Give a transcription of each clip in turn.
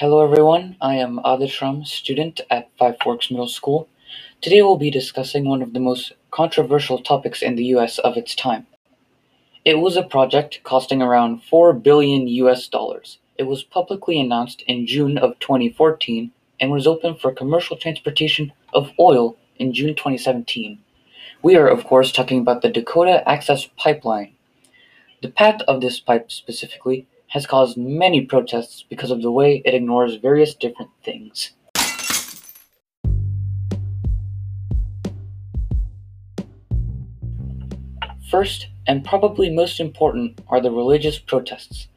Hello everyone, I am Adishram, student at Five Forks Middle School. Today we'll be discussing one of the most controversial topics in the US of its time. It was a project costing around 4 billion US dollars. It was publicly announced in June of 2014 and was open for commercial transportation of oil in June 2017. We are, of course, talking about the Dakota Access Pipeline. The path of this pipe specifically has caused many protests because of the way it ignores various different things. First, and probably most important, are the religious protests.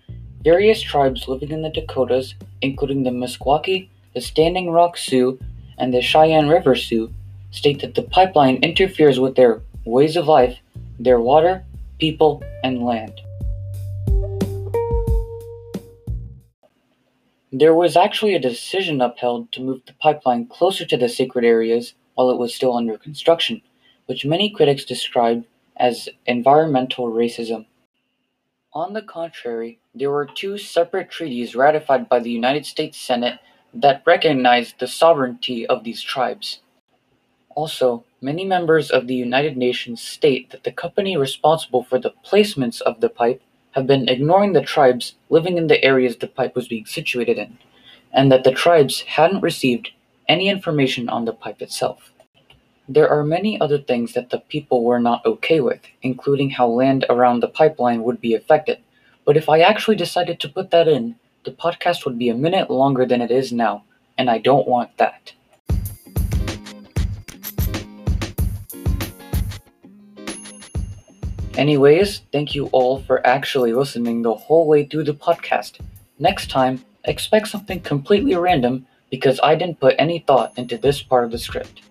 Various tribes living in the Dakotas, including the Meskwaki, the Standing Rock Sioux, and the Cheyenne River Sioux, state that the pipeline interferes with their ways of life, their water, people, and land. There was actually a decision upheld to move the pipeline closer to the sacred areas while it was still under construction, which many critics described as environmental racism. On the contrary, there were two separate treaties ratified by the United States Senate that recognized the sovereignty of these tribes. Also, many members of the United Nations state that the company responsible for the placements of the pipe have been ignoring the tribes living in the areas the pipe was being situated in, and that the tribes hadn't received any information on the pipe itself. There are many other things that the people were not okay with, including how land around the pipeline would be affected. But if I actually decided to put that in, the podcast would be a minute longer than it is now, and I don't want that. Anyways, thank you all for actually listening the whole way through the podcast. Next time, expect something completely random because I didn't put any thought into this part of the script.